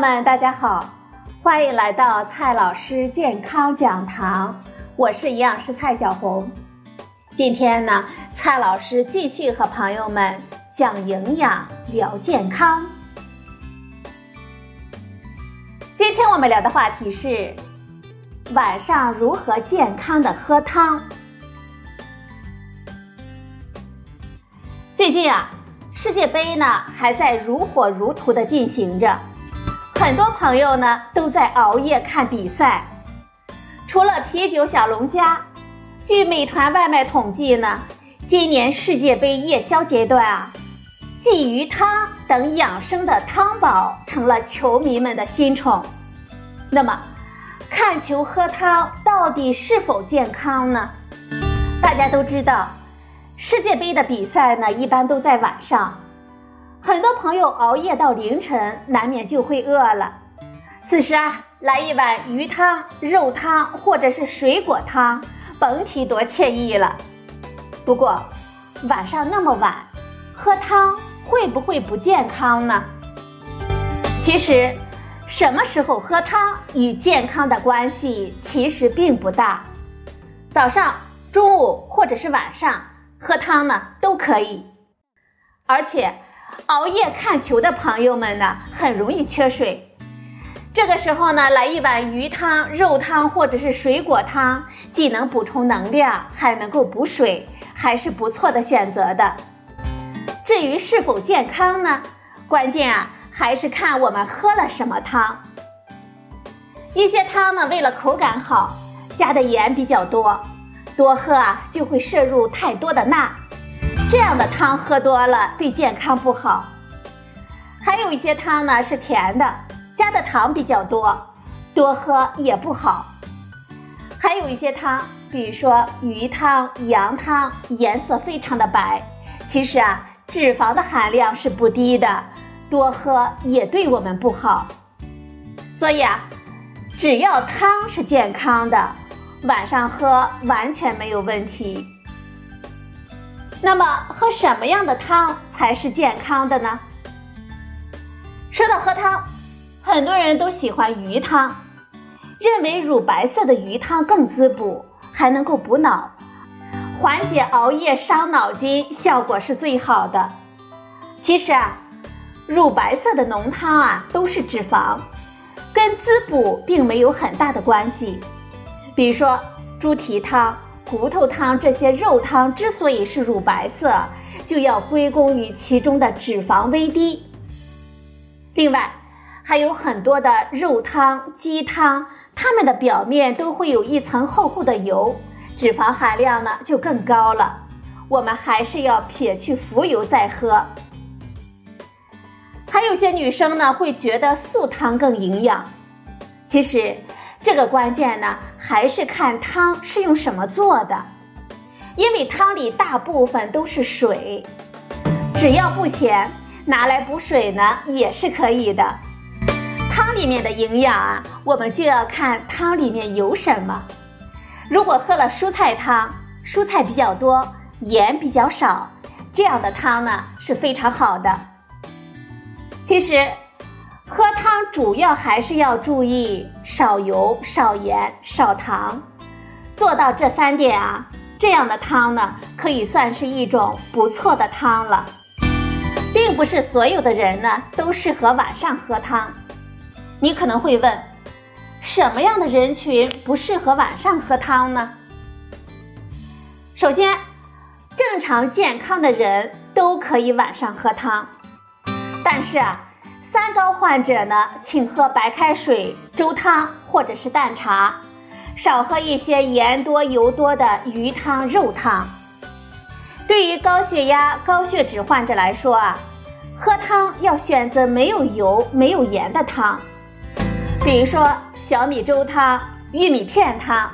们，大家好，欢迎来到蔡老师健康讲堂，我是营养师蔡小红。今天呢，蔡老师继续和朋友们讲营养、聊健康。今天我们聊的话题是晚上如何健康的喝汤。最近啊，世界杯呢还在如火如荼的进行着。很多朋友呢都在熬夜看比赛，除了啤酒小龙虾，据美团外卖统计呢，今年世界杯夜宵阶段啊，鲫鱼汤等养生的汤宝成了球迷们的新宠。那么，看球喝汤到底是否健康呢？大家都知道，世界杯的比赛呢一般都在晚上。很多朋友熬夜到凌晨，难免就会饿了。此时啊，来一碗鱼汤、肉汤或者是水果汤，甭提多惬意了。不过，晚上那么晚喝汤会不会不健康呢？其实，什么时候喝汤与健康的关系其实并不大。早上、中午或者是晚上喝汤呢都可以，而且。熬夜看球的朋友们呢，很容易缺水。这个时候呢，来一碗鱼汤、肉汤或者是水果汤，既能补充能量，还能够补水，还是不错的选择的。至于是否健康呢？关键啊，还是看我们喝了什么汤。一些汤呢，为了口感好，加的盐比较多，多喝啊就会摄入太多的钠。这样的汤喝多了对健康不好，还有一些汤呢是甜的，加的糖比较多，多喝也不好。还有一些汤，比如说鱼汤、羊汤，颜色非常的白，其实啊脂肪的含量是不低的，多喝也对我们不好。所以啊，只要汤是健康的，晚上喝完全没有问题。那么喝什么样的汤才是健康的呢？说到喝汤，很多人都喜欢鱼汤，认为乳白色的鱼汤更滋补，还能够补脑，缓解熬夜伤脑筋，效果是最好的。其实啊，乳白色的浓汤啊都是脂肪，跟滋补并没有很大的关系。比如说猪蹄汤。骨头汤这些肉汤之所以是乳白色，就要归功于其中的脂肪微低。另外，还有很多的肉汤、鸡汤，它们的表面都会有一层厚厚的油，脂肪含量呢就更高了。我们还是要撇去浮油再喝。还有些女生呢会觉得素汤更营养，其实这个关键呢。还是看汤是用什么做的，因为汤里大部分都是水，只要不咸，拿来补水呢也是可以的。汤里面的营养啊，我们就要看汤里面有什么。如果喝了蔬菜汤，蔬菜比较多，盐比较少，这样的汤呢是非常好的。其实。喝汤主要还是要注意少油、少盐、少糖，做到这三点啊，这样的汤呢可以算是一种不错的汤了。并不是所有的人呢都适合晚上喝汤。你可能会问，什么样的人群不适合晚上喝汤呢？首先，正常健康的人都可以晚上喝汤，但是啊。三高患者呢，请喝白开水、粥汤或者是淡茶，少喝一些盐多油多的鱼汤、肉汤。对于高血压、高血脂患者来说啊，喝汤要选择没有油、没有盐的汤，比如说小米粥汤、玉米片汤，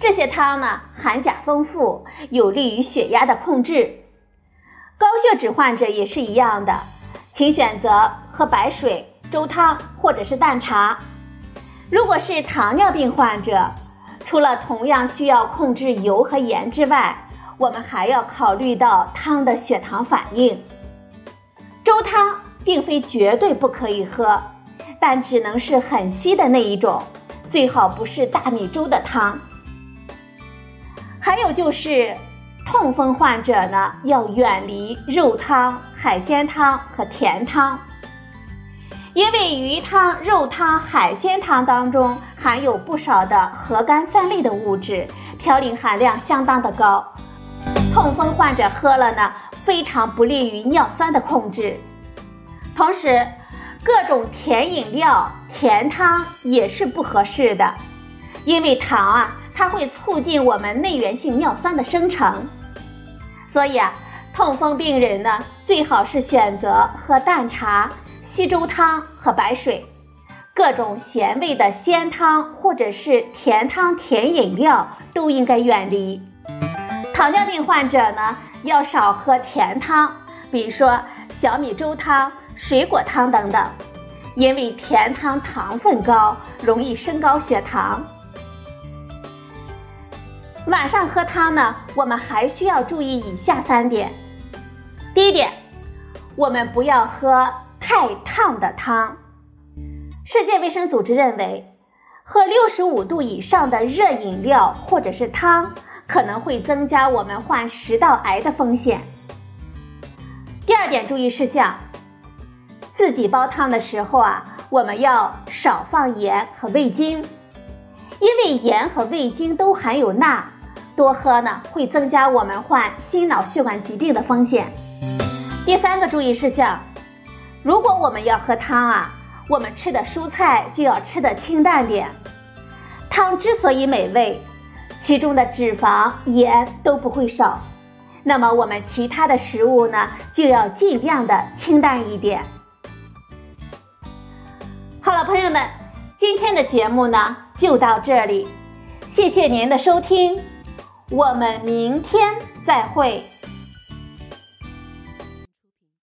这些汤呢含钾丰富，有利于血压的控制。高血脂患者也是一样的。请选择喝白水、粥汤或者是淡茶。如果是糖尿病患者，除了同样需要控制油和盐之外，我们还要考虑到汤的血糖反应。粥汤并非绝对不可以喝，但只能是很稀的那一种，最好不是大米粥的汤。还有就是，痛风患者呢要远离肉汤、海鲜汤和甜汤，因为鱼汤、肉汤、海鲜汤当中含有不少的核苷酸类的物质，嘌呤含量相当的高，痛风患者喝了呢，非常不利于尿酸的控制。同时，各种甜饮料、甜汤也是不合适的，因为糖啊。它会促进我们内源性尿酸的生成，所以啊，痛风病人呢最好是选择喝淡茶、稀粥汤和白水，各种咸味的鲜汤或者是甜汤、甜饮料都应该远离。糖尿病患者呢要少喝甜汤，比如说小米粥汤、水果汤等等，因为甜汤糖分高，容易升高血糖。晚上喝汤呢，我们还需要注意以下三点。第一点，我们不要喝太烫的汤。世界卫生组织认为，喝六十五度以上的热饮料或者是汤，可能会增加我们患食道癌的风险。第二点注意事项，自己煲汤的时候啊，我们要少放盐和味精，因为盐和味精都含有钠。多喝呢，会增加我们患心脑血管疾病的风险。第三个注意事项，如果我们要喝汤啊，我们吃的蔬菜就要吃的清淡点。汤之所以美味，其中的脂肪、盐都不会少。那么我们其他的食物呢，就要尽量的清淡一点。好了，朋友们，今天的节目呢就到这里，谢谢您的收听。我们明天再会。